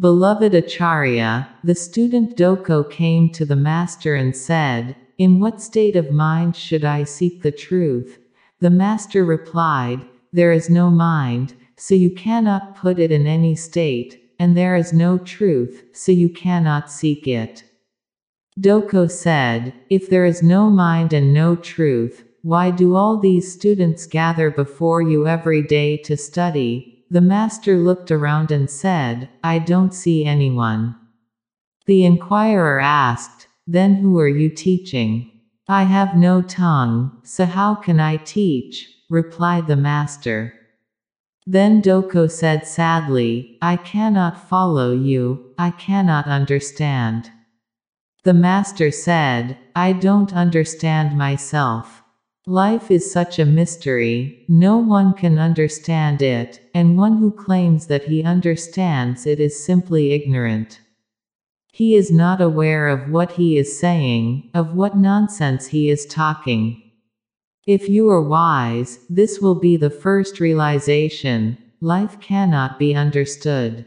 Beloved Acharya, the student Doko came to the master and said, In what state of mind should I seek the truth? The master replied, There is no mind, so you cannot put it in any state, and there is no truth, so you cannot seek it. Doko said, If there is no mind and no truth, why do all these students gather before you every day to study? The master looked around and said, I don't see anyone. The inquirer asked, Then who are you teaching? I have no tongue, so how can I teach? replied the master. Then Doko said sadly, I cannot follow you, I cannot understand. The master said, I don't understand myself. Life is such a mystery, no one can understand it, and one who claims that he understands it is simply ignorant. He is not aware of what he is saying, of what nonsense he is talking. If you are wise, this will be the first realization life cannot be understood.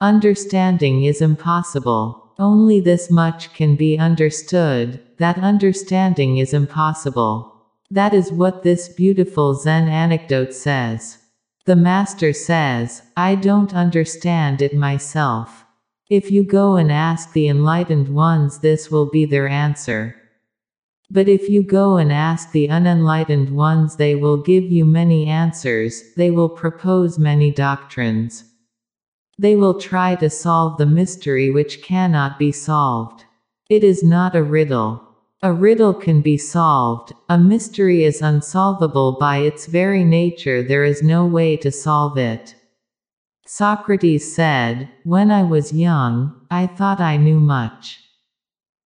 Understanding is impossible. Only this much can be understood, that understanding is impossible. That is what this beautiful Zen anecdote says. The Master says, I don't understand it myself. If you go and ask the enlightened ones, this will be their answer. But if you go and ask the unenlightened ones, they will give you many answers, they will propose many doctrines. They will try to solve the mystery which cannot be solved. It is not a riddle. A riddle can be solved, a mystery is unsolvable by its very nature, there is no way to solve it. Socrates said, When I was young, I thought I knew much.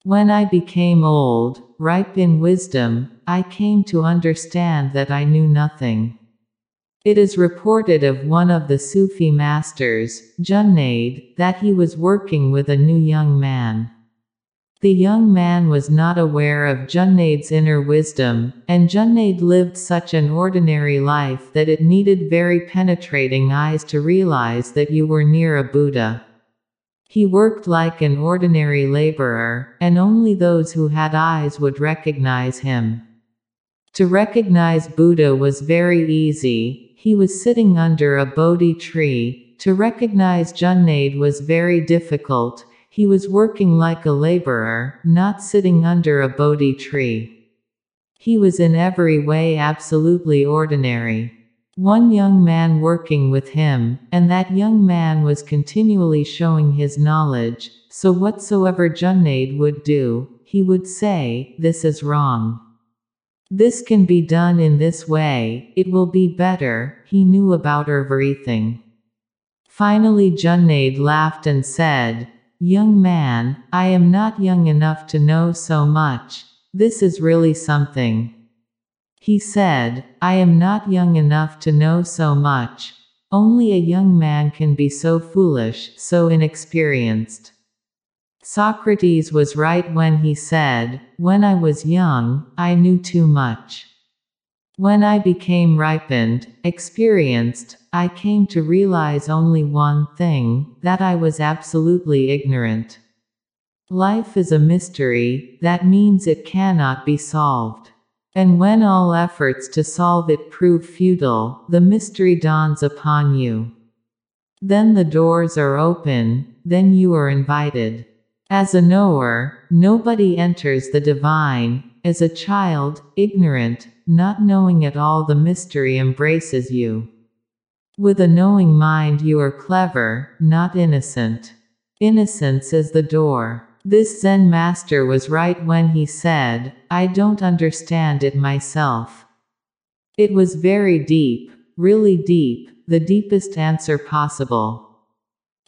When I became old, ripe in wisdom, I came to understand that I knew nothing. It is reported of one of the Sufi masters, Junaid, that he was working with a new young man. The young man was not aware of Junaid's inner wisdom, and Junaid lived such an ordinary life that it needed very penetrating eyes to realize that you were near a Buddha. He worked like an ordinary laborer, and only those who had eyes would recognize him. To recognize Buddha was very easy, he was sitting under a Bodhi tree. To recognize Junaid was very difficult, he was working like a laborer, not sitting under a Bodhi tree. He was in every way absolutely ordinary. One young man working with him, and that young man was continually showing his knowledge, so whatsoever Junaid would do, he would say, This is wrong. This can be done in this way, it will be better, he knew about everything. Finally Junaid laughed and said, Young man, I am not young enough to know so much. This is really something. He said, I am not young enough to know so much. Only a young man can be so foolish, so inexperienced. Socrates was right when he said, When I was young, I knew too much. When I became ripened, experienced, I came to realize only one thing that I was absolutely ignorant. Life is a mystery, that means it cannot be solved. And when all efforts to solve it prove futile, the mystery dawns upon you. Then the doors are open, then you are invited. As a knower, nobody enters the divine, as a child, ignorant, not knowing at all the mystery embraces you. With a knowing mind you are clever, not innocent. Innocence is the door. This Zen master was right when he said, I don't understand it myself. It was very deep, really deep, the deepest answer possible.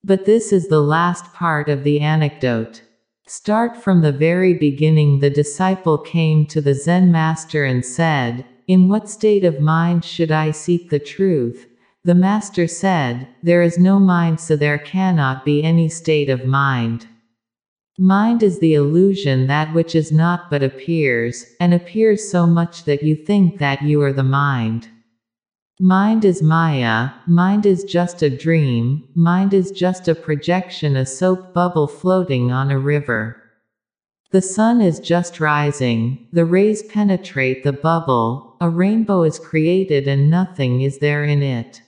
But this is the last part of the anecdote. Start from the very beginning. The disciple came to the Zen master and said, In what state of mind should I seek the truth? The Master said, There is no mind, so there cannot be any state of mind. Mind is the illusion that which is not but appears, and appears so much that you think that you are the mind. Mind is Maya, mind is just a dream, mind is just a projection, a soap bubble floating on a river. The sun is just rising, the rays penetrate the bubble, a rainbow is created and nothing is there in it.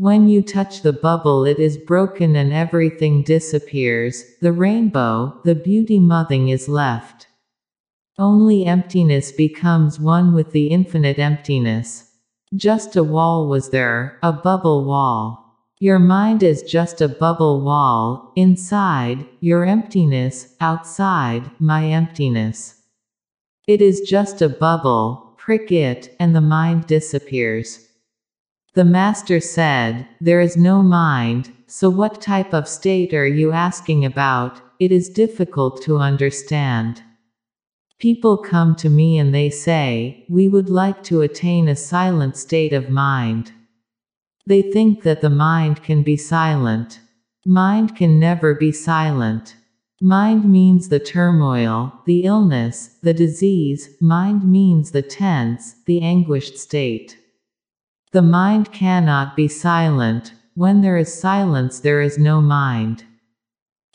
When you touch the bubble, it is broken and everything disappears. The rainbow, the beauty nothing is left. Only emptiness becomes one with the infinite emptiness. Just a wall was there, a bubble wall. Your mind is just a bubble wall, inside, your emptiness, outside, my emptiness. It is just a bubble, prick it, and the mind disappears. The Master said, There is no mind, so what type of state are you asking about? It is difficult to understand. People come to me and they say, We would like to attain a silent state of mind. They think that the mind can be silent. Mind can never be silent. Mind means the turmoil, the illness, the disease, mind means the tense, the anguished state. The mind cannot be silent, when there is silence, there is no mind.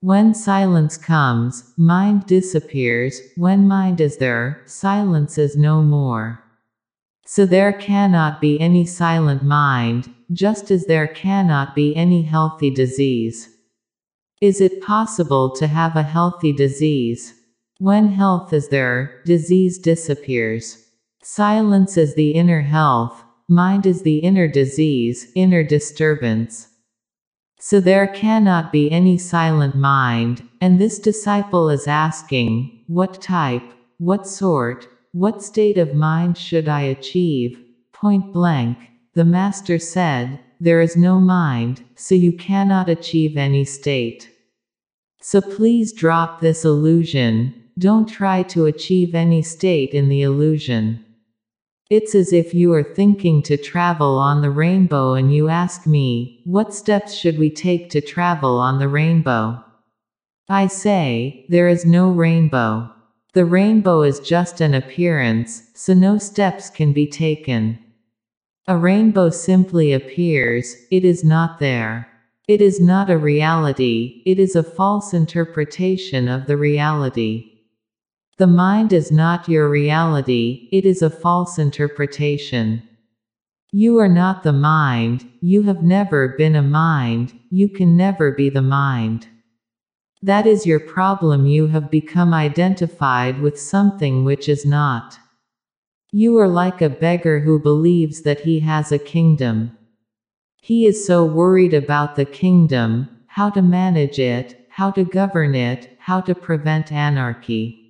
When silence comes, mind disappears, when mind is there, silence is no more. So there cannot be any silent mind, just as there cannot be any healthy disease. Is it possible to have a healthy disease? When health is there, disease disappears. Silence is the inner health, mind is the inner disease, inner disturbance. So there cannot be any silent mind, and this disciple is asking, What type, what sort, what state of mind should I achieve? Point blank. The Master said, There is no mind, so you cannot achieve any state. So please drop this illusion, don't try to achieve any state in the illusion. It's as if you are thinking to travel on the rainbow and you ask me, What steps should we take to travel on the rainbow? I say, There is no rainbow. The rainbow is just an appearance, so no steps can be taken. A rainbow simply appears, it is not there. It is not a reality, it is a false interpretation of the reality. The mind is not your reality, it is a false interpretation. You are not the mind, you have never been a mind, you can never be the mind. That is your problem, you have become identified with something which is not. You are like a beggar who believes that he has a kingdom. He is so worried about the kingdom, how to manage it, how to govern it, how to prevent anarchy.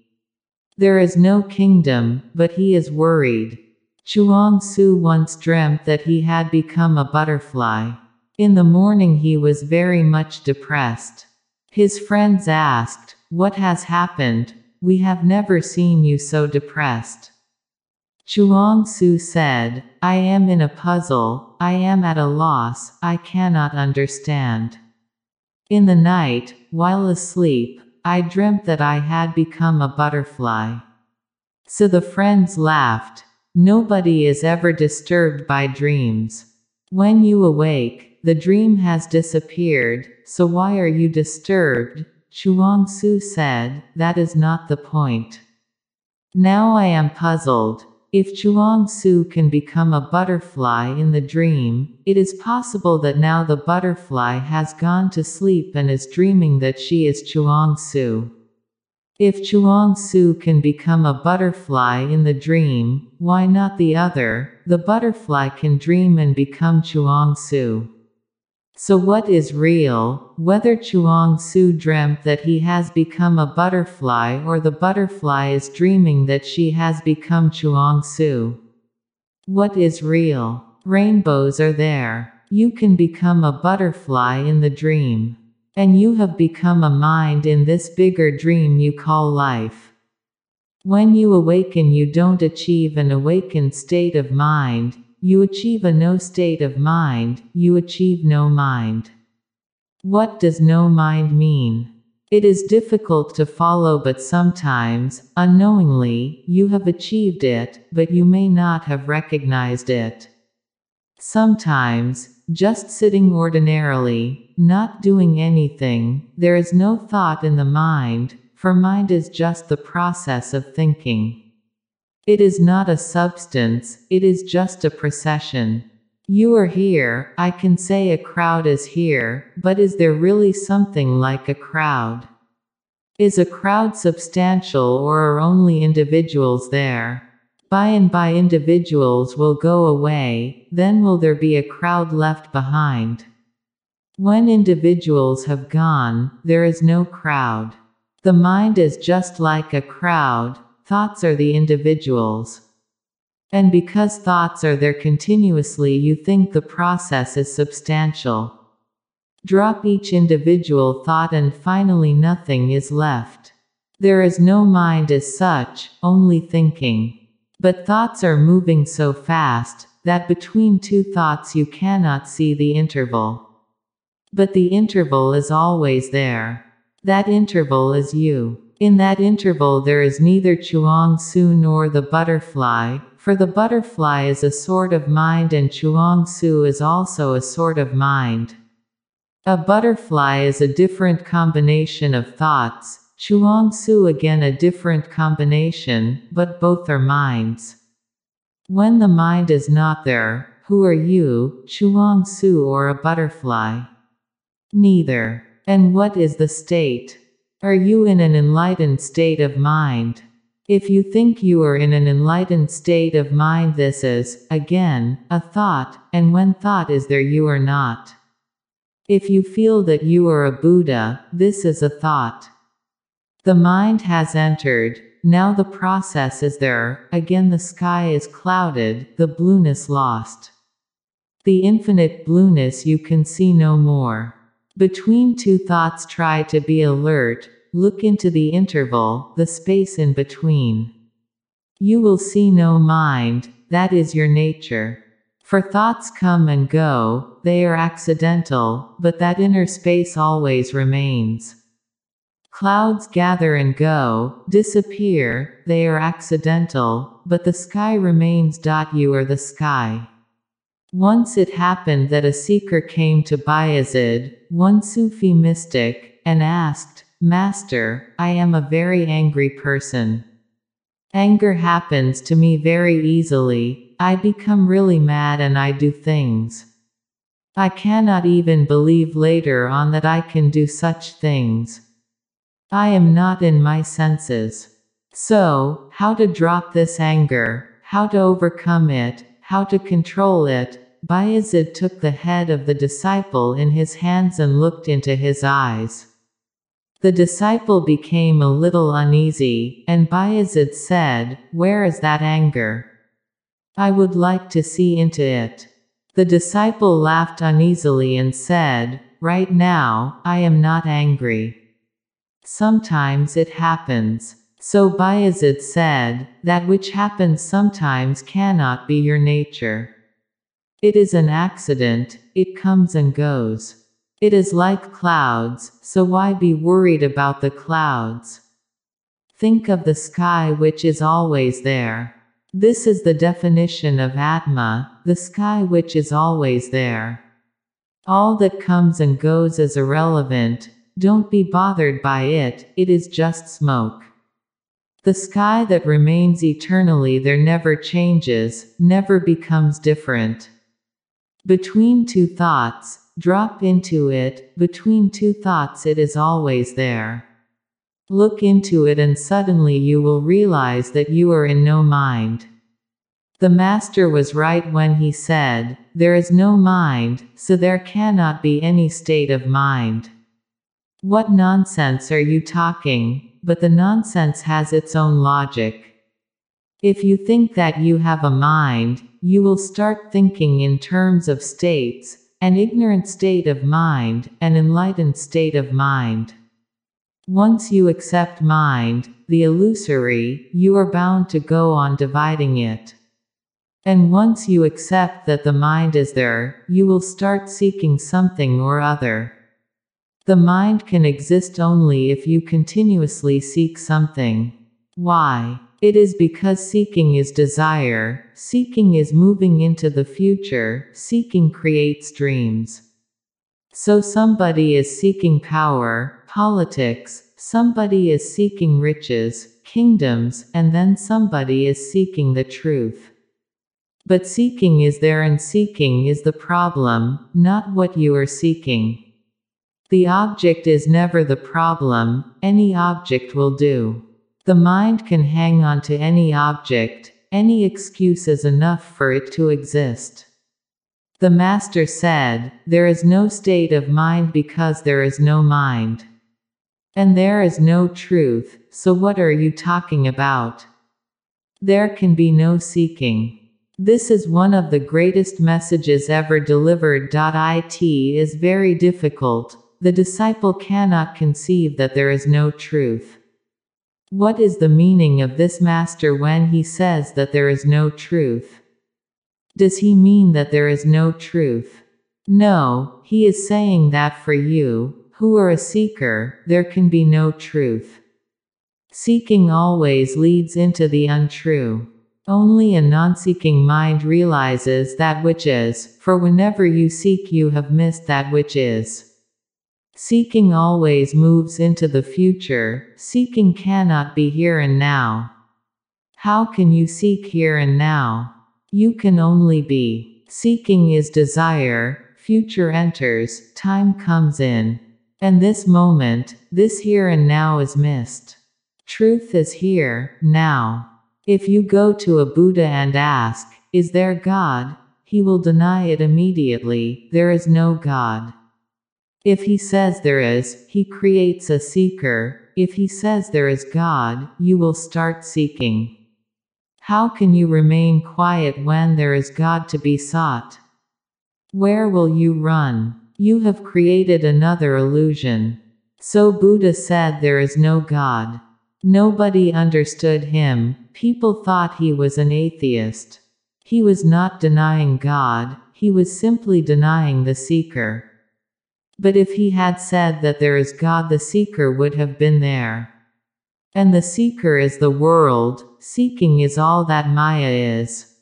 There is no kingdom, but he is worried. Chuang Tzu once dreamt that he had become a butterfly. In the morning he was very much depressed. His friends asked, What has happened? We have never seen you so depressed. Chuang Tzu said, I am in a puzzle, I am at a loss, I cannot understand. In the night, while asleep, I dreamt that I had become a butterfly. So the friends laughed. Nobody is ever disturbed by dreams. When you awake, the dream has disappeared, so why are you disturbed? Chuang Tzu said, That is not the point. Now I am puzzled. If Chuang Tzu can become a butterfly in the dream, it is possible that now the butterfly has gone to sleep and is dreaming that she is Chuang Tzu. If Chuang Tzu can become a butterfly in the dream, why not the other? The butterfly can dream and become Chuang Tzu. So what is real, whether Chuang Tzu dreamt that he has become a butterfly or the butterfly is dreaming that she has become Chuang Tzu? What is real? Rainbows are there. You can become a butterfly in the dream. And you have become a mind in this bigger dream you call life. When you awaken, you don't achieve an awakened state of mind, you achieve a no state of mind, you achieve no mind. What does no mind mean? It is difficult to follow, but sometimes, unknowingly, you have achieved it, but you may not have recognized it. Sometimes, just sitting ordinarily, not doing anything, there is no thought in the mind, for mind is just the process of thinking. It is not a substance, it is just a procession. You are here, I can say a crowd is here, but is there really something like a crowd? Is a crowd substantial or are only individuals there? By and by individuals will go away, then will there be a crowd left behind? When individuals have gone, there is no crowd. The mind is just like a crowd, thoughts are the individuals. And because thoughts are there continuously, you think the process is substantial. Drop each individual thought, and finally, nothing is left. There is no mind as such, only thinking. But thoughts are moving so fast that between two thoughts you cannot see the interval. But the interval is always there. That interval is you. In that interval, there is neither Chuang Tzu nor the butterfly, for the butterfly is a sort of mind and Chuang Tzu is also a sort of mind. A butterfly is a different combination of thoughts, Chuang Tzu again a different combination, but both are minds. When the mind is not there, who are you, Chuang Tzu or a butterfly? Neither. And what is the state? Are you in an enlightened state of mind? If you think you are in an enlightened state of mind, this is, again, a thought, and when thought is there, you are not. If you feel that you are a Buddha, this is a thought. The mind has entered, now the process is there, again the sky is clouded, the blueness lost. The infinite blueness you can see no more. Between two thoughts, try to be alert, Look into the interval, the space in between. You will see no mind, that is your nature. For thoughts come and go, they are accidental, but that inner space always remains. Clouds gather and go, disappear, they are accidental, but the sky remains. You are the sky. Once it happened that a seeker came to Bayezid, one Sufi mystic, and asked, Master, I am a very angry person. Anger happens to me very easily, I become really mad and I do things. I cannot even believe later on that I can do such things. I am not in my senses. So, how to drop this anger, how to overcome it, how to control it, Bayezid took the head of the disciple in his hands and looked into his eyes. The disciple became a little uneasy, and Bayezid said, Where is that anger? I would like to see into it. The disciple laughed uneasily and said, Right now, I am not angry. Sometimes it happens. So Bayezid said, That which happens sometimes cannot be your nature. It is an accident, it comes and goes. It is like clouds, so why be worried about the clouds? Think of the sky which is always there. This is the definition of Atma, the sky which is always there. All that comes and goes is irrelevant, don't be bothered by it, it is just smoke. The sky that remains eternally there never changes, never becomes different. Between two thoughts, Drop into it, between two thoughts, it is always there. Look into it, and suddenly you will realize that you are in no mind. The Master was right when he said, There is no mind, so there cannot be any state of mind. What nonsense are you talking? But the nonsense has its own logic. If you think that you have a mind, you will start thinking in terms of states, an ignorant state of mind, an enlightened state of mind. Once you accept mind, the illusory, you are bound to go on dividing it. And once you accept that the mind is there, you will start seeking something or other. The mind can exist only if you continuously seek something. Why? It is because seeking is desire, seeking is moving into the future, seeking creates dreams. So somebody is seeking power, politics, somebody is seeking riches, kingdoms, and then somebody is seeking the truth. But seeking is there and seeking is the problem, not what you are seeking. The object is never the problem, any object will do. The mind can hang on to any object, any excuse is enough for it to exist. The Master said, There is no state of mind because there is no mind. And there is no truth, so what are you talking about? There can be no seeking. This is one of the greatest messages ever delivered. It is very difficult. The disciple cannot conceive that there is no truth. What is the meaning of this master when he says that there is no truth? Does he mean that there is no truth? No, he is saying that for you, who are a seeker, there can be no truth. Seeking always leads into the untrue. Only a non-seeking mind realizes that which is, for whenever you seek you have missed that which is. Seeking always moves into the future, seeking cannot be here and now. How can you seek here and now? You can only be. Seeking is desire, future enters, time comes in. And this moment, this here and now is missed. Truth is here, now. If you go to a Buddha and ask, Is there God? he will deny it immediately, there is no God. If he says there is, he creates a seeker, if he says there is God, you will start seeking. How can you remain quiet when there is God to be sought? Where will you run? You have created another illusion. So Buddha said there is no God. Nobody understood him, people thought he was an atheist. He was not denying God, he was simply denying the seeker. But if he had said that there is God, the seeker would have been there. And the seeker is the world, seeking is all that Maya is.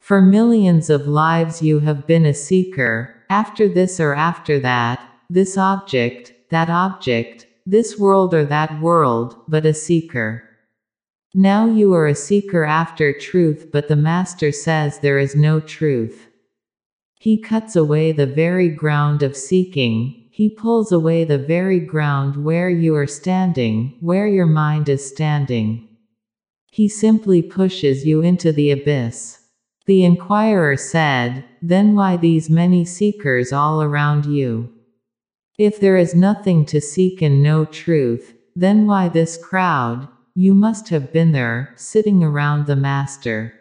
For millions of lives you have been a seeker, after this or after that, this object, that object, this world or that world, but a seeker. Now you are a seeker after truth, but the Master says there is no truth. He cuts away the very ground of seeking, he pulls away the very ground where you are standing, where your mind is standing. He simply pushes you into the abyss. The inquirer said, Then why these many seekers all around you? If there is nothing to seek and no truth, then why this crowd? You must have been there, sitting around the Master.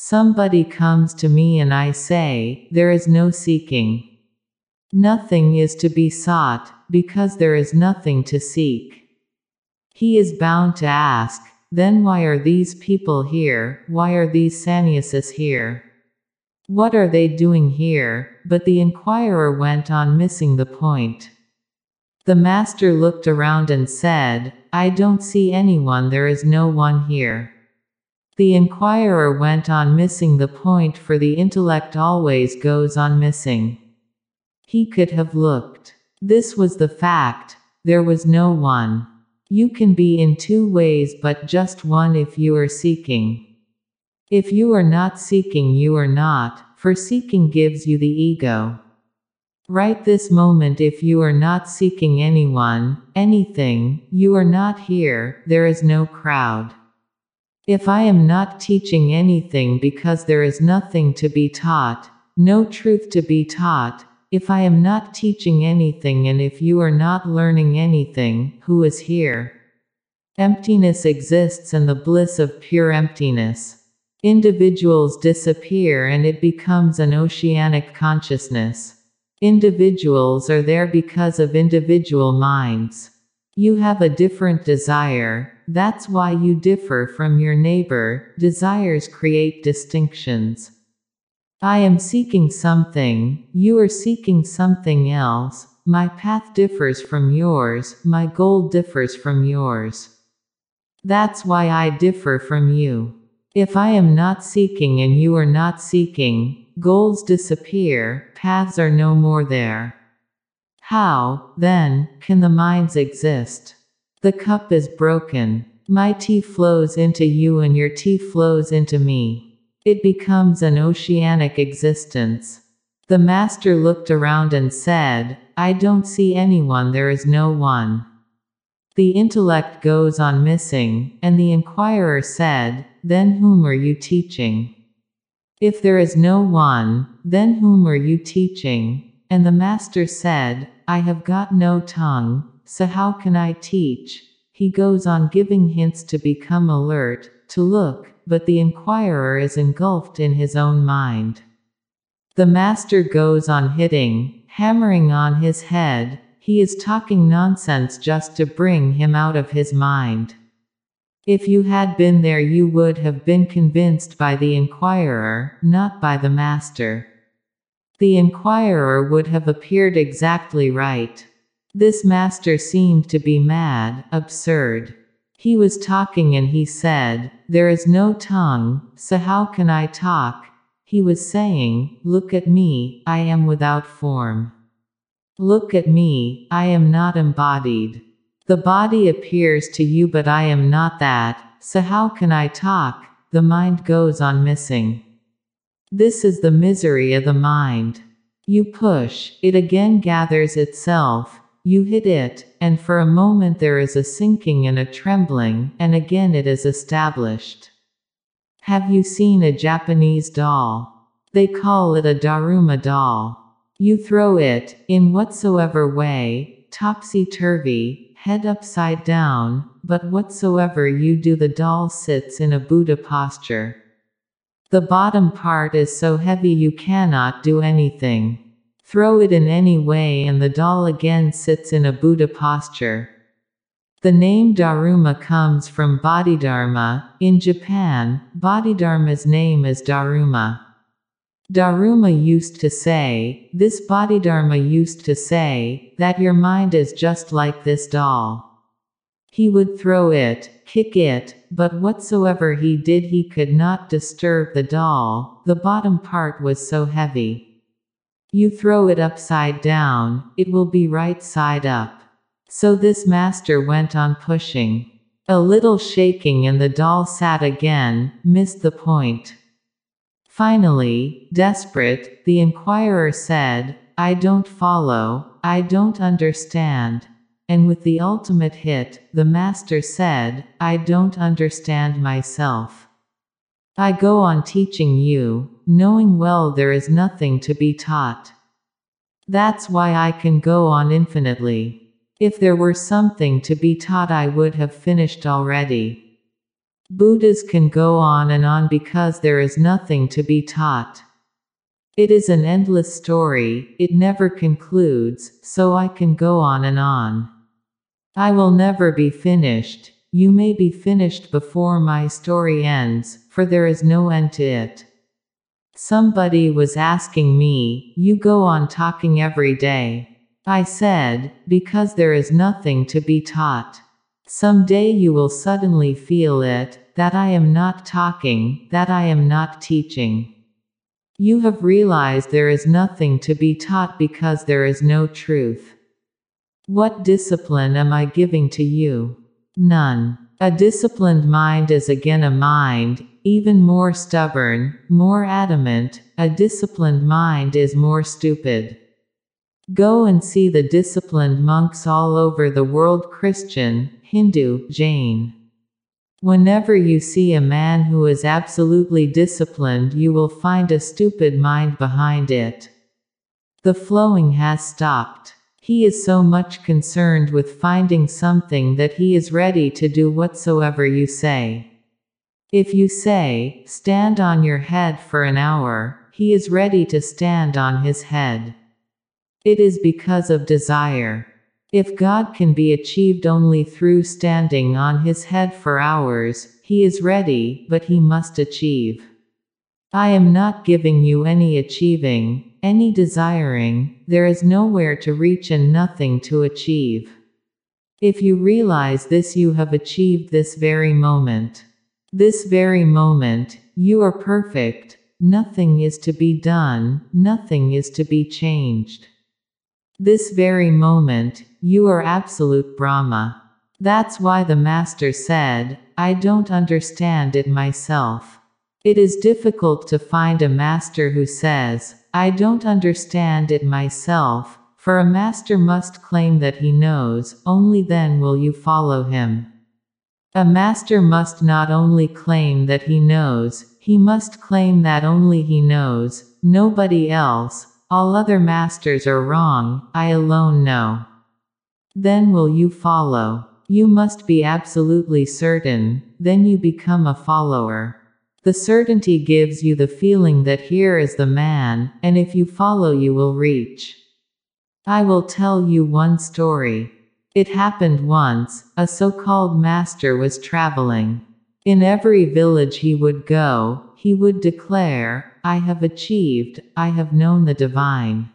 Somebody comes to me and I say, There is no seeking. Nothing is to be sought, because there is nothing to seek. He is bound to ask, Then why are these people here? Why are these sannyasis here? What are they doing here? But the inquirer went on missing the point. The master looked around and said, I don't see anyone, there is no one here. The inquirer went on missing the point, for the intellect always goes on missing. He could have looked. This was the fact, there was no one. You can be in two ways, but just one if you are seeking. If you are not seeking, you are not, for seeking gives you the ego. Right this moment, if you are not seeking anyone, anything, you are not here, there is no crowd. If I am not teaching anything because there is nothing to be taught, no truth to be taught, if I am not teaching anything and if you are not learning anything, who is here? Emptiness exists and the bliss of pure emptiness. Individuals disappear and it becomes an oceanic consciousness. Individuals are there because of individual minds. You have a different desire, that's why you differ from your neighbor. Desires create distinctions. I am seeking something, you are seeking something else. My path differs from yours, my goal differs from yours. That's why I differ from you. If I am not seeking and you are not seeking, goals disappear, paths are no more there. How, then, can the minds exist? The cup is broken. My tea flows into you and your tea flows into me. It becomes an oceanic existence. The master looked around and said, I don't see anyone, there is no one. The intellect goes on missing, and the inquirer said, Then whom are you teaching? If there is no one, then whom are you teaching? And the master said, I have got no tongue, so how can I teach? He goes on giving hints to become alert, to look, but the inquirer is engulfed in his own mind. The master goes on hitting, hammering on his head, he is talking nonsense just to bring him out of his mind. If you had been there, you would have been convinced by the inquirer, not by the master. The inquirer would have appeared exactly right. This master seemed to be mad, absurd. He was talking and he said, There is no tongue, so how can I talk? He was saying, Look at me, I am without form. Look at me, I am not embodied. The body appears to you, but I am not that, so how can I talk? The mind goes on missing. This is the misery of the mind. You push, it again gathers itself, you hit it, and for a moment there is a sinking and a trembling, and again it is established. Have you seen a Japanese doll? They call it a Daruma doll. You throw it, in whatsoever way, topsy turvy, head upside down, but whatsoever you do, the doll sits in a Buddha posture. The bottom part is so heavy you cannot do anything. Throw it in any way, and the doll again sits in a Buddha posture. The name Daruma comes from Bodhidharma. In Japan, Bodhidharma's name is Daruma. Daruma used to say, this Bodhidharma used to say, that your mind is just like this doll. He would throw it, kick it, but whatsoever he did, he could not disturb the doll, the bottom part was so heavy. You throw it upside down, it will be right side up. So this master went on pushing. A little shaking and the doll sat again, missed the point. Finally, desperate, the inquirer said, I don't follow, I don't understand. And with the ultimate hit, the master said, I don't understand myself. I go on teaching you, knowing well there is nothing to be taught. That's why I can go on infinitely. If there were something to be taught, I would have finished already. Buddhas can go on and on because there is nothing to be taught. It is an endless story, it never concludes, so I can go on and on. I will never be finished. You may be finished before my story ends, for there is no end to it. Somebody was asking me, You go on talking every day. I said, because there is nothing to be taught. Some day you will suddenly feel it, that I am not talking, that I am not teaching. You have realized there is nothing to be taught because there is no truth. What discipline am I giving to you? None. A disciplined mind is again a mind, even more stubborn, more adamant, a disciplined mind is more stupid. Go and see the disciplined monks all over the world Christian, Hindu, Jain. Whenever you see a man who is absolutely disciplined, you will find a stupid mind behind it. The flowing has stopped. He is so much concerned with finding something that he is ready to do whatsoever you say. If you say, stand on your head for an hour, he is ready to stand on his head. It is because of desire. If God can be achieved only through standing on his head for hours, he is ready, but he must achieve. I am not giving you any achieving, any desiring, there is nowhere to reach and nothing to achieve. If you realize this, you have achieved this very moment. This very moment, you are perfect, nothing is to be done, nothing is to be changed. This very moment, you are absolute Brahma. That's why the Master said, I don't understand it myself. It is difficult to find a master who says, I don't understand it myself, for a master must claim that he knows, only then will you follow him. A master must not only claim that he knows, he must claim that only he knows, nobody else, all other masters are wrong, I alone know. Then will you follow. You must be absolutely certain, then you become a follower. The certainty gives you the feeling that here is the man, and if you follow, you will reach. I will tell you one story. It happened once, a so-called master was traveling. In every village he would go, he would declare, I have achieved, I have known the divine.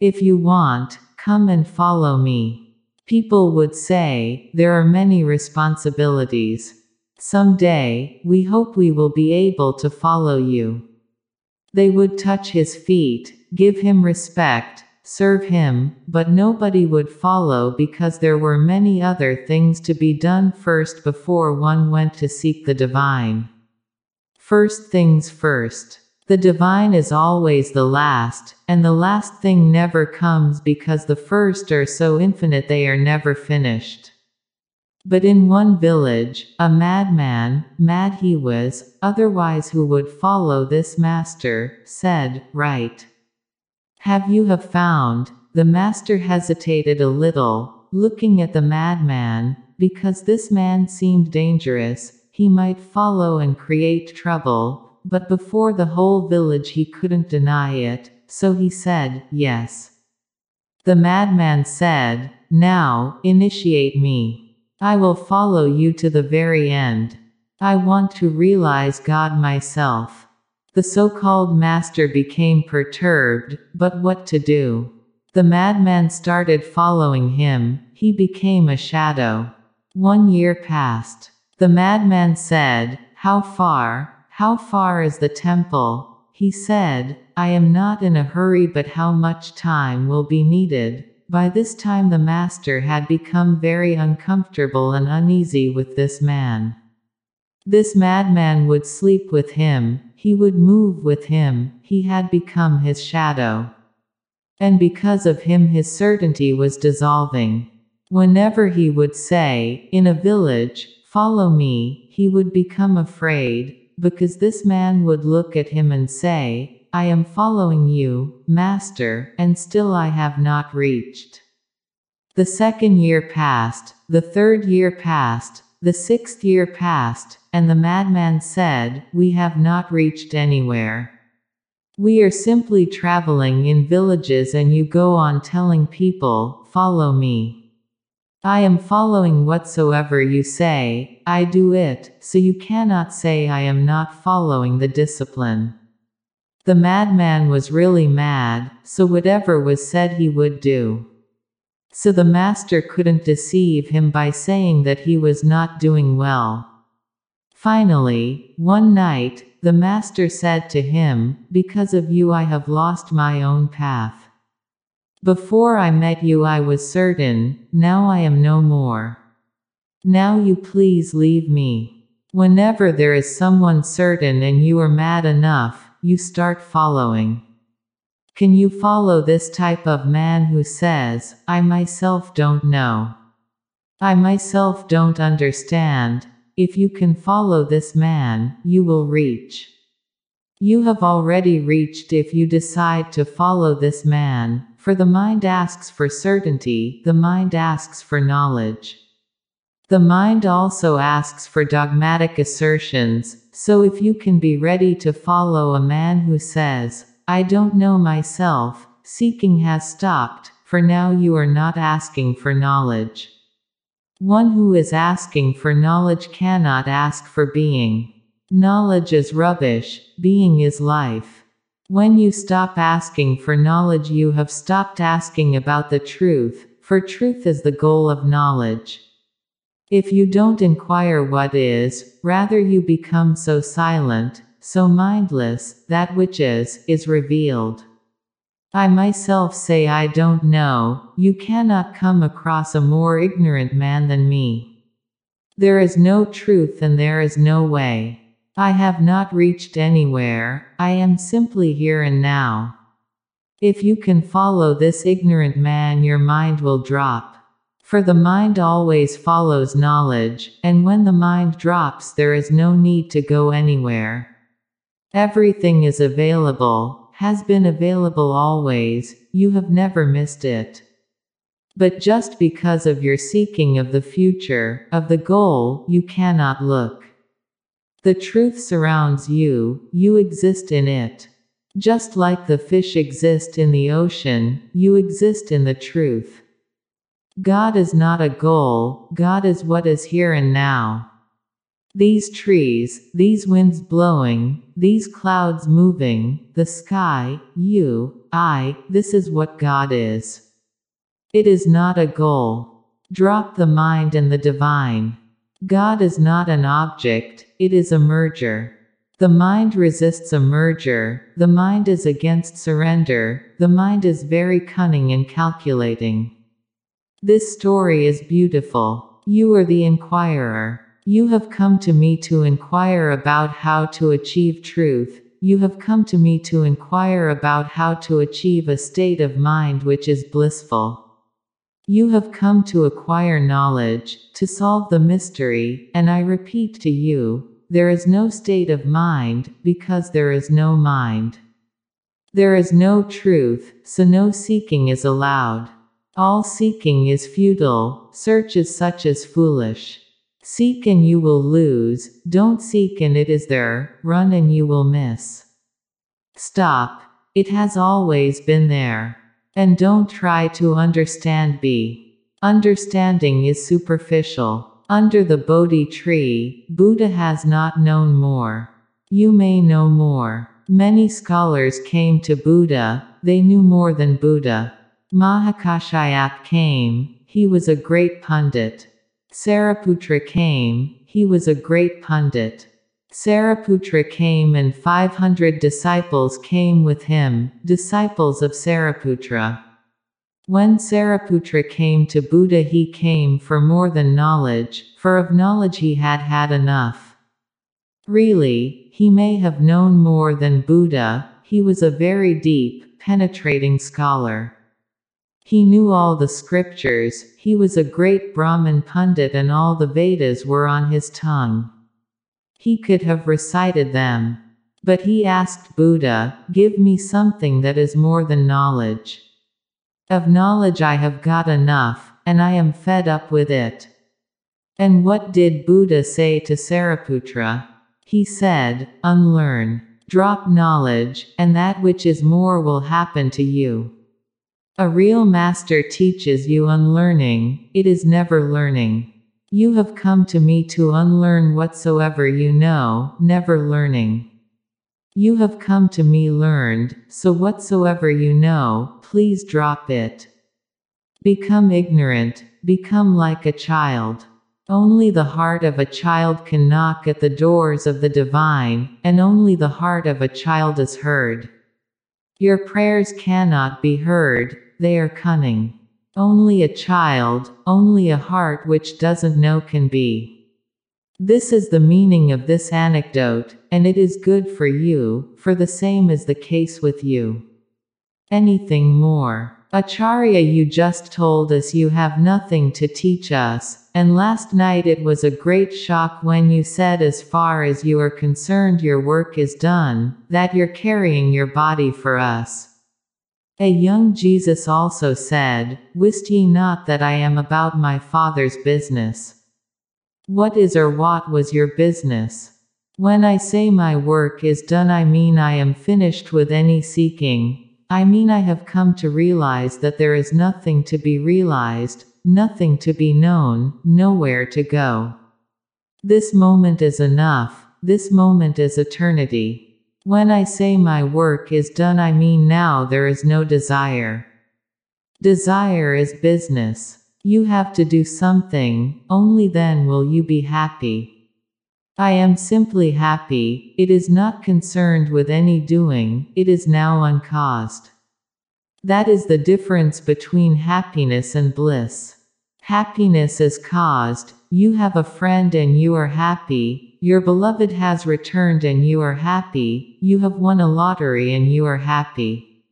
If you want, come and follow me. People would say, there are many responsibilities. Someday, we hope we will be able to follow you. They would touch his feet, give him respect, serve him, but nobody would follow because there were many other things to be done first before one went to seek the divine. First things first. The divine is always the last, and the last thing never comes because the first are so infinite they are never finished. But in one village, a madman, mad he was, otherwise who would follow this master, said, Right. Have you have found? The master hesitated a little, looking at the madman, because this man seemed dangerous, he might follow and create trouble, but before the whole village he couldn't deny it, so he said, Yes. The madman said, Now, initiate me. I will follow you to the very end. I want to realize God myself. The so-called master became perturbed, but what to do? The madman started following him, he became a shadow. One year passed. The madman said, How far, how far is the temple? He said, I am not in a hurry but how much time will be needed? By this time the master had become very uncomfortable and uneasy with this man. This madman would sleep with him, he would move with him, he had become his shadow. And because of him, his certainty was dissolving. Whenever he would say, in a village, Follow me, he would become afraid, because this man would look at him and say, I am following you, Master, and still I have not reached. The second year passed, the third year passed, the sixth year passed, and the madman said, We have not reached anywhere. We are simply traveling in villages and you go on telling people, Follow me. I am following whatsoever you say, I do it, so you cannot say I am not following the discipline. The madman was really mad, so whatever was said he would do. So the master couldn't deceive him by saying that he was not doing well. Finally, one night, the master said to him, Because of you I have lost my own path. Before I met you I was certain, now I am no more. Now you please leave me. Whenever there is someone certain and you are mad enough, you start following. Can you follow this type of man who says, I myself don't know? I myself don't understand. If you can follow this man, you will reach. You have already reached if you decide to follow this man, for the mind asks for certainty, the mind asks for knowledge. The mind also asks for dogmatic assertions, so if you can be ready to follow a man who says, I don't know myself, seeking has stopped, for now you are not asking for knowledge. One who is asking for knowledge cannot ask for being. Knowledge is rubbish, being is life. When you stop asking for knowledge, you have stopped asking about the truth, for truth is the goal of knowledge. If you don't inquire what is, rather you become so silent, so mindless, that which is, is revealed. I myself say I don't know, you cannot come across a more ignorant man than me. There is no truth and there is no way. I have not reached anywhere, I am simply here and now. If you can follow this ignorant man, your mind will drop. For the mind always follows knowledge, and when the mind drops, there is no need to go anywhere. Everything is available, has been available always, you have never missed it. But just because of your seeking of the future, of the goal, you cannot look. The truth surrounds you, you exist in it. Just like the fish exist in the ocean, you exist in the truth. God is not a goal, God is what is here and now. These trees, these winds blowing, these clouds moving, the sky, you, I, this is what God is. It is not a goal. Drop the mind and the divine. God is not an object, it is a merger. The mind resists a merger, the mind is against surrender, the mind is very cunning and calculating. This story is beautiful. You are the inquirer. You have come to me to inquire about how to achieve truth. You have come to me to inquire about how to achieve a state of mind which is blissful. You have come to acquire knowledge, to solve the mystery, and I repeat to you, there is no state of mind, because there is no mind. There is no truth, so no seeking is allowed. All seeking is futile, search is such as foolish. Seek and you will lose, don't seek and it is there, run and you will miss. Stop. It has always been there. And don't try to understand B. Understanding is superficial. Under the Bodhi tree, Buddha has not known more. You may know more. Many scholars came to Buddha, they knew more than Buddha. Mahakashyap came, he was a great pundit. Sariputra came, he was a great pundit. Sariputra came and 500 disciples came with him, disciples of Sariputra. When Sariputra came to Buddha, he came for more than knowledge, for of knowledge he had had enough. Really, he may have known more than Buddha, he was a very deep, penetrating scholar. He knew all the scriptures, he was a great Brahmin pundit and all the Vedas were on his tongue. He could have recited them. But he asked Buddha, Give me something that is more than knowledge. Of knowledge I have got enough, and I am fed up with it. And what did Buddha say to Sariputra? He said, Unlearn. Drop knowledge, and that which is more will happen to you. A real master teaches you unlearning, it is never learning. You have come to me to unlearn whatsoever you know, never learning. You have come to me learned, so whatsoever you know, please drop it. Become ignorant, become like a child. Only the heart of a child can knock at the doors of the divine, and only the heart of a child is heard. Your prayers cannot be heard, they are cunning. Only a child, only a heart which doesn't know can be. This is the meaning of this anecdote, and it is good for you, for the same is the case with you. Anything more. Acharya, you just told us you have nothing to teach us, and last night it was a great shock when you said, as far as you are concerned, your work is done, that you're carrying your body for us. A young Jesus also said, Wist ye not that I am about my Father's business? What is or what was your business? When I say my work is done, I mean I am finished with any seeking. I mean I have come to realize that there is nothing to be realized, nothing to be known, nowhere to go. This moment is enough, this moment is eternity. When I say my work is done, I mean now there is no desire. Desire is business. You have to do something, only then will you be happy. I am simply happy, it is not concerned with any doing, it is now uncaused. That is the difference between happiness and bliss. Happiness is caused, you have a friend and you are happy, your beloved has returned and you are happy, you have won a lottery and you are happy.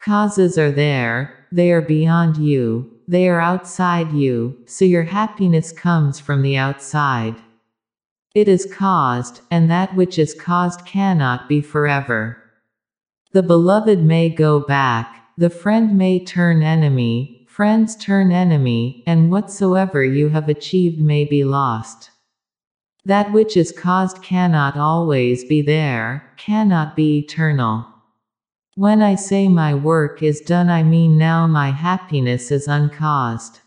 Causes are there, they are beyond you, they are outside you, so your happiness comes from the outside. It is caused, and that which is caused cannot be forever. The beloved may go back, the friend may turn enemy, friends turn enemy, and whatsoever you have achieved may be lost. That which is caused cannot always be there, cannot be eternal. When I say my work is done, I mean now my happiness is uncaused.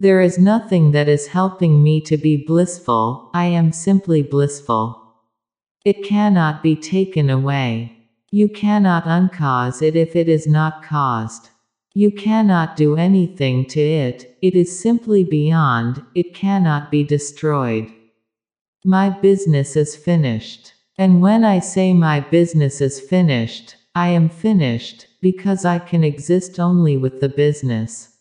There is nothing that is helping me to be blissful, I am simply blissful. It cannot be taken away. You cannot uncause it if it is not caused. You cannot do anything to it, it is simply beyond, it cannot be destroyed. My business is finished. And when I say my business is finished, I am finished, because I can exist only with the business.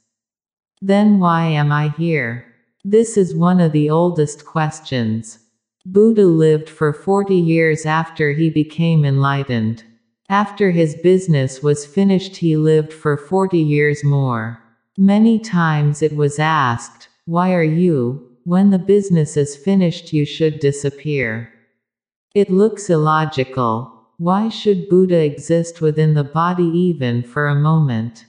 Then why am I here? This is one of the oldest questions. Buddha lived for 40 years after he became enlightened. After his business was finished, he lived for 40 years more. Many times it was asked, Why are you? When the business is finished, you should disappear. It looks illogical. Why should Buddha exist within the body even for a moment?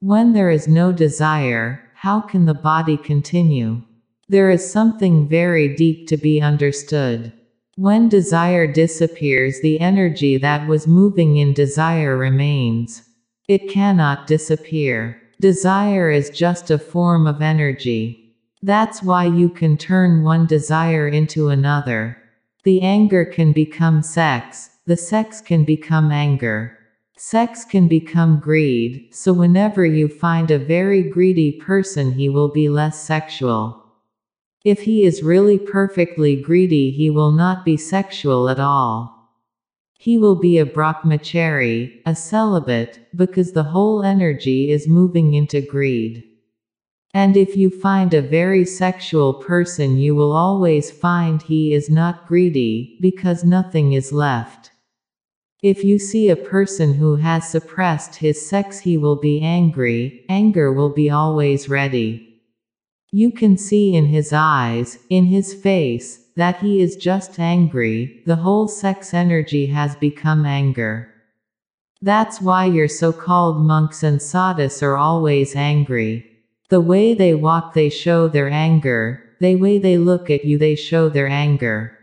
When there is no desire, how can the body continue? There is something very deep to be understood. When desire disappears, the energy that was moving in desire remains. It cannot disappear. Desire is just a form of energy. That's why you can turn one desire into another. The anger can become sex, the sex can become anger. Sex can become greed, so whenever you find a very greedy person, he will be less sexual. If he is really perfectly greedy, he will not be sexual at all. He will be a brahmachari, a celibate, because the whole energy is moving into greed. And if you find a very sexual person, you will always find he is not greedy, because nothing is left. If you see a person who has suppressed his sex, he will be angry, anger will be always ready. You can see in his eyes, in his face, that he is just angry, the whole sex energy has become anger. That's why your so called monks and sadhus are always angry. The way they walk, they show their anger, the way they look at you, they show their anger.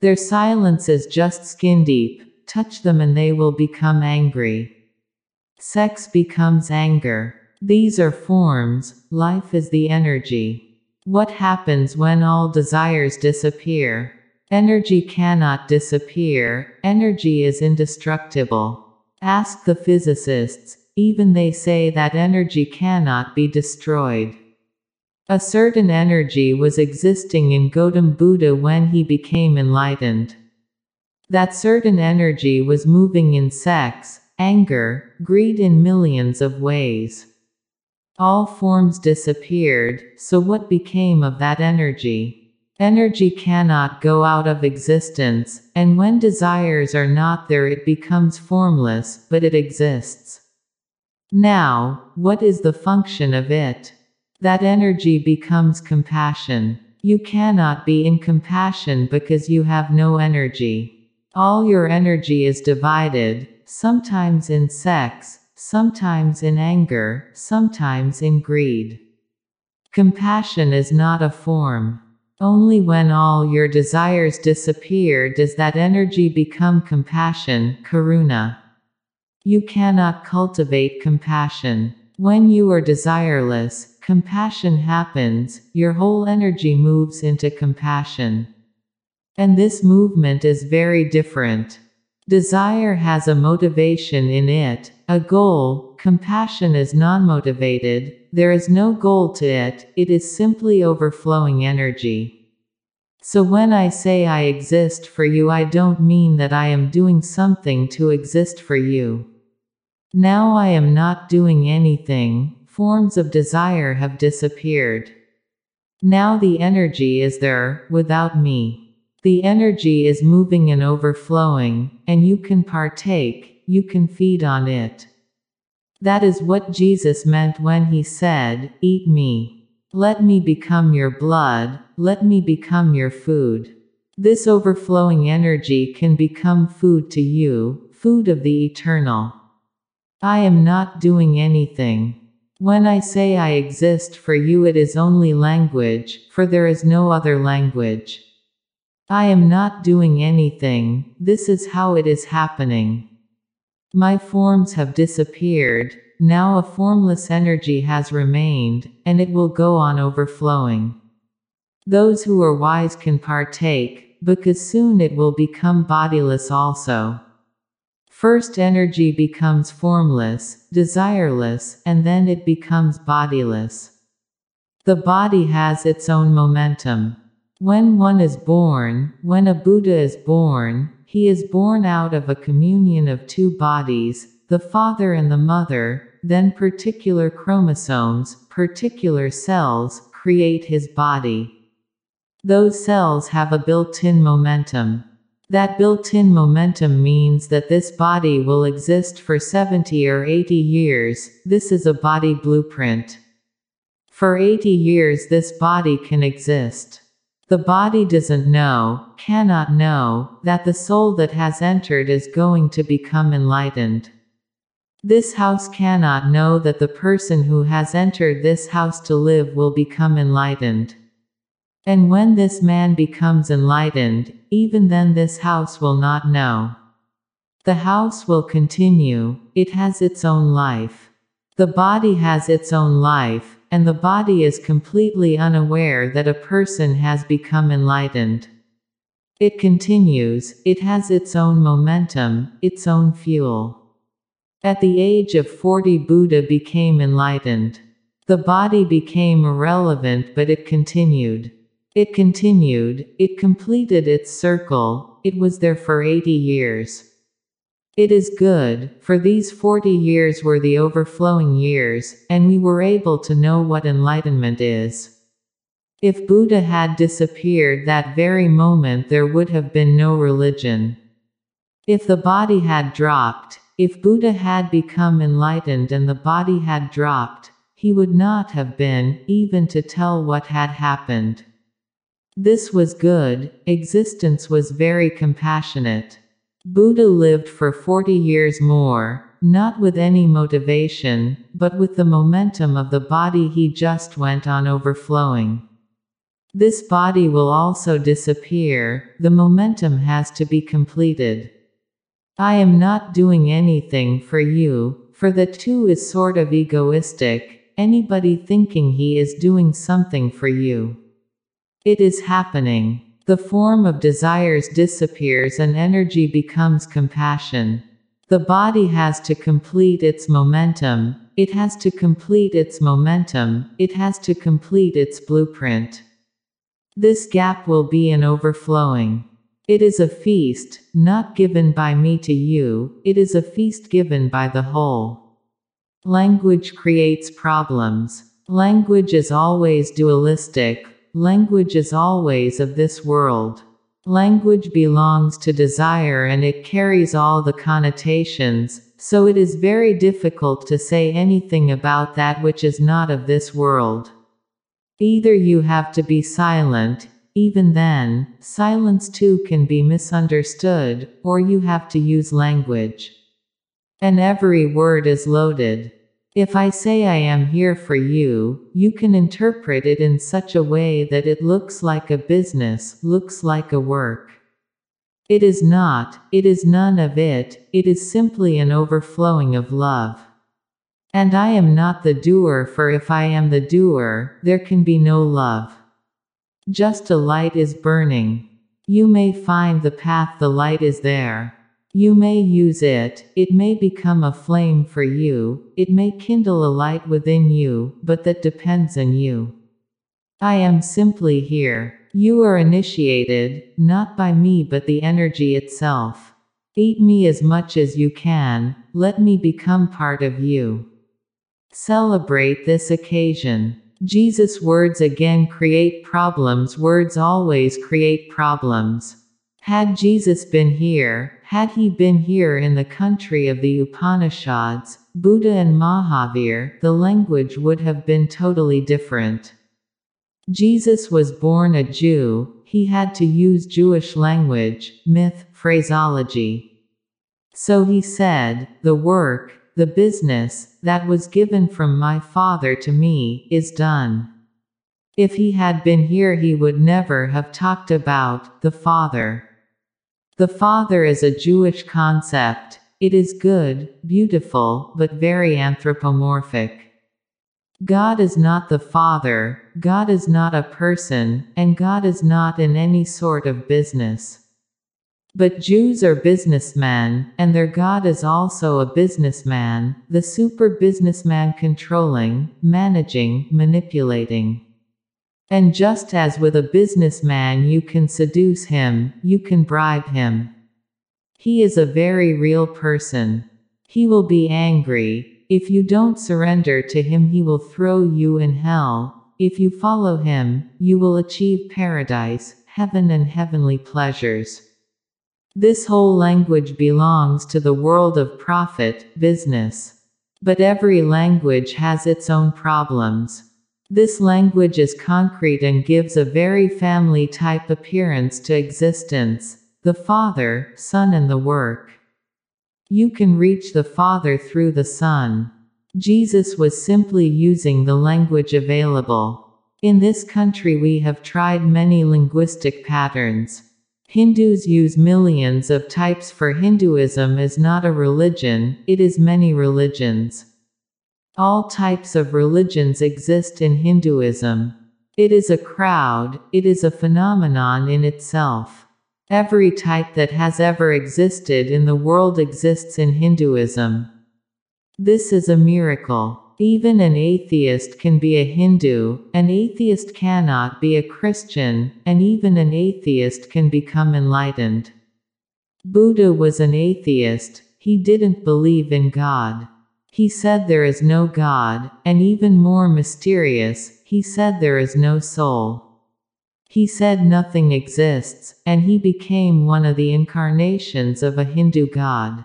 Their silence is just skin deep, touch them and they will become angry. Sex becomes anger. These are forms, life is the energy. What happens when all desires disappear? Energy cannot disappear, energy is indestructible. Ask the physicists, even they say that energy cannot be destroyed. A certain energy was existing in Gautam Buddha when he became enlightened. That certain energy was moving in sex, anger, greed in millions of ways. All forms disappeared, so what became of that energy? Energy cannot go out of existence, and when desires are not there, it becomes formless, but it exists. Now, what is the function of it? That energy becomes compassion. You cannot be in compassion because you have no energy. All your energy is divided, sometimes in sex, sometimes in anger, sometimes in greed. Compassion is not a form. Only when all your desires disappear does that energy become compassion, karuna. You cannot cultivate compassion. When you are desireless, compassion happens, your whole energy moves into compassion. And this movement is very different. Desire has a motivation in it, a goal, Compassion is non-motivated, there is no goal to it, it is simply overflowing energy. So when I say I exist for you I don't mean that I am doing something to exist for you. Now I am not doing anything, forms of desire have disappeared. Now the energy is there, without me. The energy is moving and overflowing, and you can partake, you can feed on it. That is what Jesus meant when he said, Eat me. Let me become your blood, let me become your food. This overflowing energy can become food to you, food of the eternal. I am not doing anything. When I say I exist for you, it is only language, for there is no other language. I am not doing anything, this is how it is happening. My forms have disappeared, now a formless energy has remained, and it will go on overflowing. Those who are wise can partake, because soon it will become bodiless also. First energy becomes formless, desireless, and then it becomes bodiless. The body has its own momentum. When one is born, when a Buddha is born, he is born out of a communion of two bodies, the father and the mother, then particular chromosomes, particular cells, create his body. Those cells have a built-in momentum. That built-in momentum means that this body will exist for 70 or 80 years, this is a body blueprint. For 80 years this body can exist. The body doesn't know, cannot know, that the soul that has entered is going to become enlightened. This house cannot know that the person who has entered this house to live will become enlightened. And when this man becomes enlightened, even then this house will not know. The house will continue, it has its own life. The body has its own life, and the body is completely unaware that a person has become enlightened. It continues, it has its own momentum, its own fuel. At the age of 40 Buddha became enlightened. The body became irrelevant but it continued. It continued, it completed its circle, it was there for 80 years. It is good, for these 40 years were the overflowing years, and we were able to know what enlightenment is. If Buddha had disappeared that very moment, there would have been no religion. If the body had dropped, if Buddha had become enlightened and the body had dropped, he would not have been, even to tell what had happened. This was good, existence was very compassionate. Buddha lived for 40 years more, not with any motivation, but with the momentum of the body he just went on overflowing. This body will also disappear, the momentum has to be completed. I am not doing anything for you, for the two is sort of egoistic, anybody thinking he is doing something for you. It is happening. The form of desires disappears and energy becomes compassion. The body has to complete its momentum, it has to complete its momentum, it has to complete its blueprint. This gap will be an overflowing. It is a feast, not given by me to you, it is a feast given by the whole. Language creates problems. Language is always dualistic, Language is always of this world. Language belongs to desire and it carries all the connotations, so it is very difficult to say anything about that which is not of this world. Either you have to be silent, even then, silence too can be misunderstood, or you have to use language. And every word is loaded. If I say I am here for you, you can interpret it in such a way that it looks like a business, looks like a work. It is not, it is none of it, it is simply an overflowing of love. And I am not the doer, for if I am the doer, there can be no love. Just a light is burning. You may find the path, the light is there. You may use it, it may become a flame for you, it may kindle a light within you, but that depends on you. I am simply here. You are initiated, not by me but the energy itself. Eat me as much as you can, let me become part of you. Celebrate this occasion. Jesus' words again create problems, words always create problems. Had Jesus been here, had he been here in the country of the Upanishads, Buddha and Mahavir, the language would have been totally different. Jesus was born a Jew, he had to use Jewish language, myth, phraseology. So he said, The work, the business, that was given from my Father to me, is done. If he had been here, he would never have talked about the Father. The Father is a Jewish concept. It is good, beautiful, but very anthropomorphic. God is not the Father, God is not a person, and God is not in any sort of business. But Jews are businessmen, and their God is also a businessman, the super businessman controlling, managing, manipulating. And just as with a businessman you can seduce him, you can bribe him. He is a very real person. He will be angry. If you don't surrender to him, he will throw you in hell. If you follow him, you will achieve paradise, heaven, and heavenly pleasures. This whole language belongs to the world of profit, business. But every language has its own problems. This language is concrete and gives a very family type appearance to existence the Father, Son, and the work. You can reach the Father through the Son. Jesus was simply using the language available. In this country, we have tried many linguistic patterns. Hindus use millions of types for Hinduism is not a religion, it is many religions. All types of religions exist in Hinduism. It is a crowd, it is a phenomenon in itself. Every type that has ever existed in the world exists in Hinduism. This is a miracle. Even an atheist can be a Hindu, an atheist cannot be a Christian, and even an atheist can become enlightened. Buddha was an atheist, he didn't believe in God. He said there is no God, and even more mysterious, he said there is no soul. He said nothing exists, and he became one of the incarnations of a Hindu god.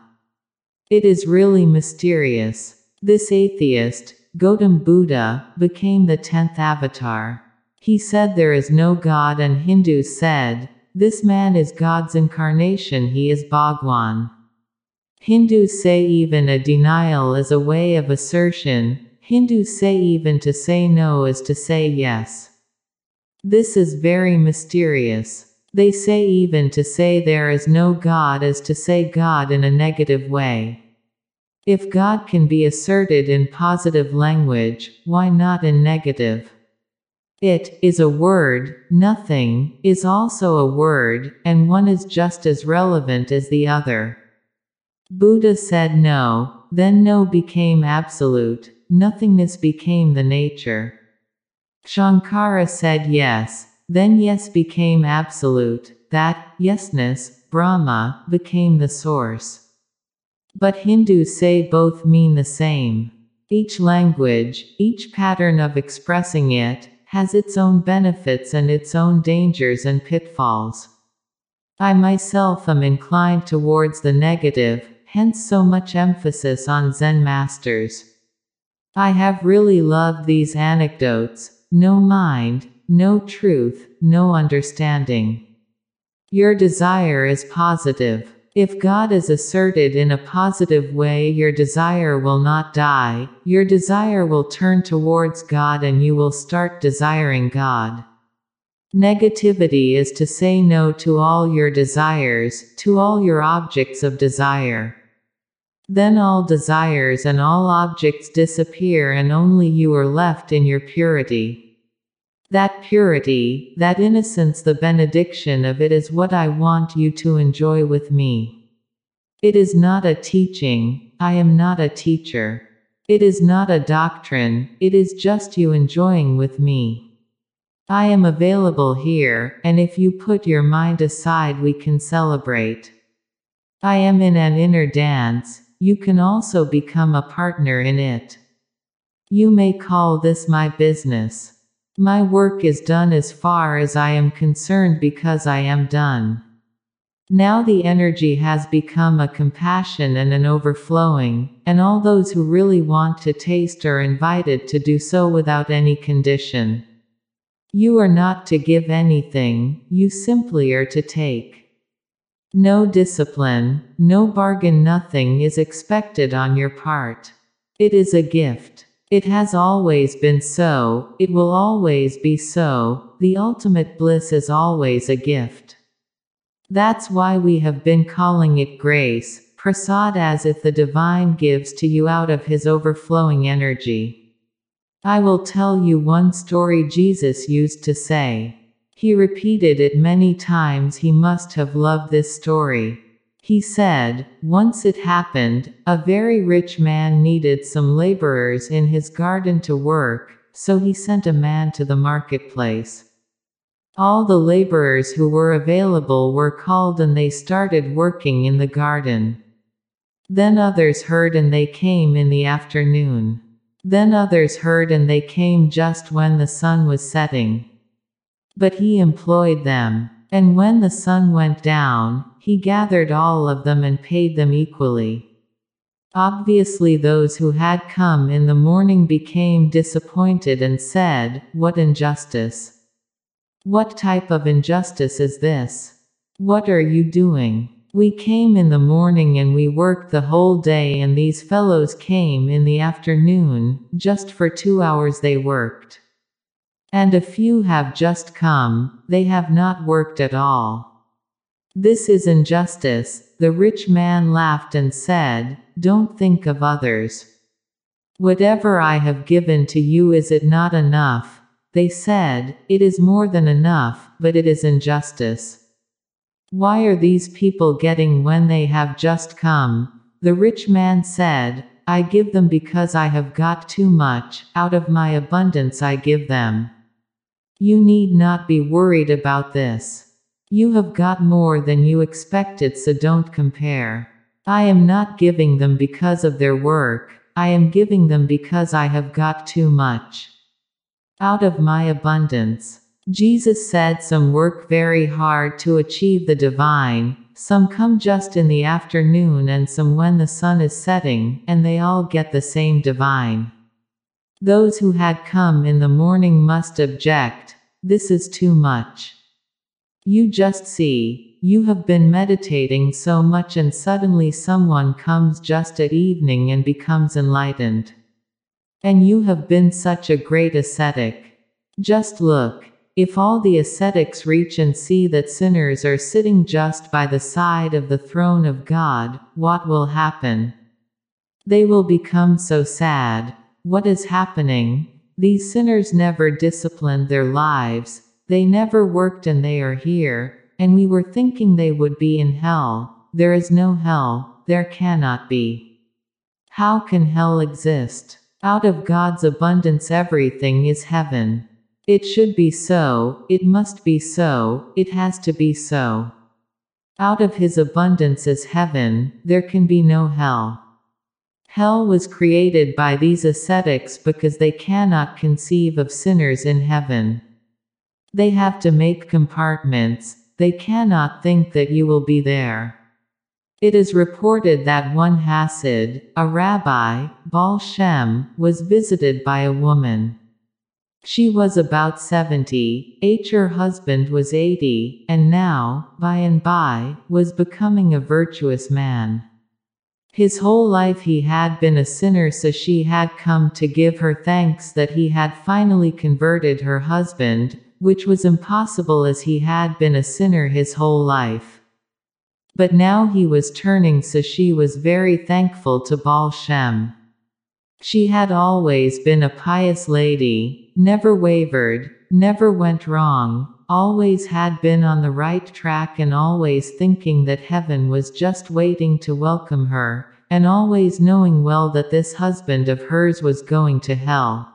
It is really mysterious. This atheist, Gautam Buddha, became the tenth avatar. He said there is no God, and Hindus said, This man is God's incarnation, he is Bhagwan. Hindus say even a denial is a way of assertion, Hindus say even to say no is to say yes. This is very mysterious. They say even to say there is no God is to say God in a negative way. If God can be asserted in positive language, why not in negative? It is a word, nothing is also a word, and one is just as relevant as the other. Buddha said no, then no became absolute, nothingness became the nature. Shankara said yes, then yes became absolute, that, yesness, Brahma, became the source. But Hindus say both mean the same. Each language, each pattern of expressing it, has its own benefits and its own dangers and pitfalls. I myself am inclined towards the negative, hence so much emphasis on Zen masters. I have really loved these anecdotes no mind, no truth, no understanding. Your desire is positive. If God is asserted in a positive way, your desire will not die, your desire will turn towards God and you will start desiring God. Negativity is to say no to all your desires, to all your objects of desire. Then all desires and all objects disappear and only you are left in your purity. That purity, that innocence, the benediction of it is what I want you to enjoy with me. It is not a teaching, I am not a teacher. It is not a doctrine, it is just you enjoying with me. I am available here, and if you put your mind aside, we can celebrate. I am in an inner dance, you can also become a partner in it. You may call this my business. My work is done as far as I am concerned because I am done. Now the energy has become a compassion and an overflowing, and all those who really want to taste are invited to do so without any condition. You are not to give anything, you simply are to take. No discipline, no bargain, nothing is expected on your part. It is a gift. It has always been so, it will always be so, the ultimate bliss is always a gift. That's why we have been calling it grace, prasad as if the divine gives to you out of his overflowing energy. I will tell you one story Jesus used to say. He repeated it many times, he must have loved this story. He said, Once it happened, a very rich man needed some laborers in his garden to work, so he sent a man to the marketplace. All the laborers who were available were called and they started working in the garden. Then others heard and they came in the afternoon. Then others heard and they came just when the sun was setting. But he employed them. And when the sun went down, he gathered all of them and paid them equally. Obviously, those who had come in the morning became disappointed and said, What injustice! What type of injustice is this? What are you doing? We came in the morning and we worked the whole day, and these fellows came in the afternoon, just for two hours they worked. And a few have just come, they have not worked at all. This is injustice. The rich man laughed and said, Don't think of others. Whatever I have given to you, is it not enough? They said, It is more than enough, but it is injustice. Why are these people getting when they have just come? The rich man said, I give them because I have got too much, out of my abundance I give them. You need not be worried about this. You have got more than you expected, so don't compare. I am not giving them because of their work, I am giving them because I have got too much. Out of my abundance. Jesus said some work very hard to achieve the divine, some come just in the afternoon and some when the sun is setting, and they all get the same divine. Those who had come in the morning must object, this is too much. You just see, you have been meditating so much and suddenly someone comes just at evening and becomes enlightened. And you have been such a great ascetic. Just look. If all the ascetics reach and see that sinners are sitting just by the side of the throne of God, what will happen? They will become so sad. What is happening? These sinners never disciplined their lives, they never worked and they are here, and we were thinking they would be in hell. There is no hell, there cannot be. How can hell exist? Out of God's abundance, everything is heaven. It should be so, it must be so, it has to be so. Out of His abundance is heaven, there can be no hell. Hell was created by these ascetics because they cannot conceive of sinners in heaven. They have to make compartments, they cannot think that you will be there. It is reported that one Hasid, a rabbi, Baal Shem, was visited by a woman. She was about 70, H. Her husband was 80, and now, by and by, was becoming a virtuous man. His whole life he had been a sinner, so she had come to give her thanks that he had finally converted her husband, which was impossible as he had been a sinner his whole life. But now he was turning so she was very thankful to Baal Shem. She had always been a pious lady, never wavered, never went wrong, always had been on the right track and always thinking that heaven was just waiting to welcome her, and always knowing well that this husband of hers was going to hell.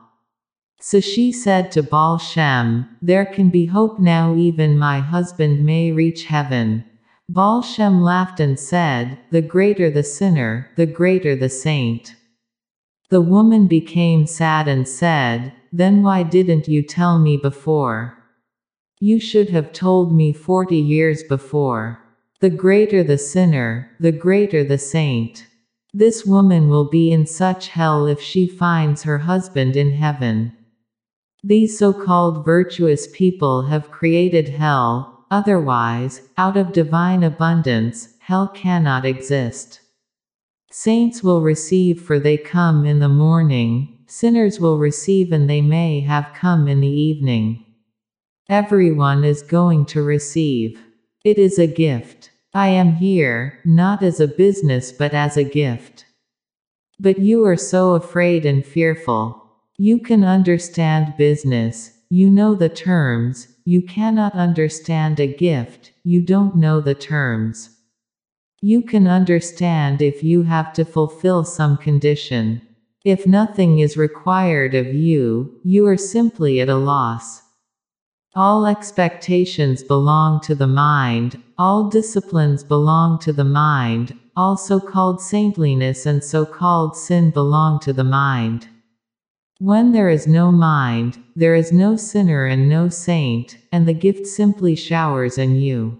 So she said to Baal Shem, There can be hope now, even my husband may reach heaven. Baal Shem laughed and said, The greater the sinner, the greater the saint. The woman became sad and said, Then why didn't you tell me before? You should have told me forty years before. The greater the sinner, the greater the saint. This woman will be in such hell if she finds her husband in heaven. These so-called virtuous people have created hell, otherwise, out of divine abundance, hell cannot exist. Saints will receive for they come in the morning, sinners will receive and they may have come in the evening. Everyone is going to receive. It is a gift. I am here, not as a business but as a gift. But you are so afraid and fearful. You can understand business, you know the terms, you cannot understand a gift, you don't know the terms. You can understand if you have to fulfill some condition. If nothing is required of you, you are simply at a loss. All expectations belong to the mind, all disciplines belong to the mind, also called saintliness and so called sin belong to the mind. When there is no mind, there is no sinner and no saint, and the gift simply showers in you.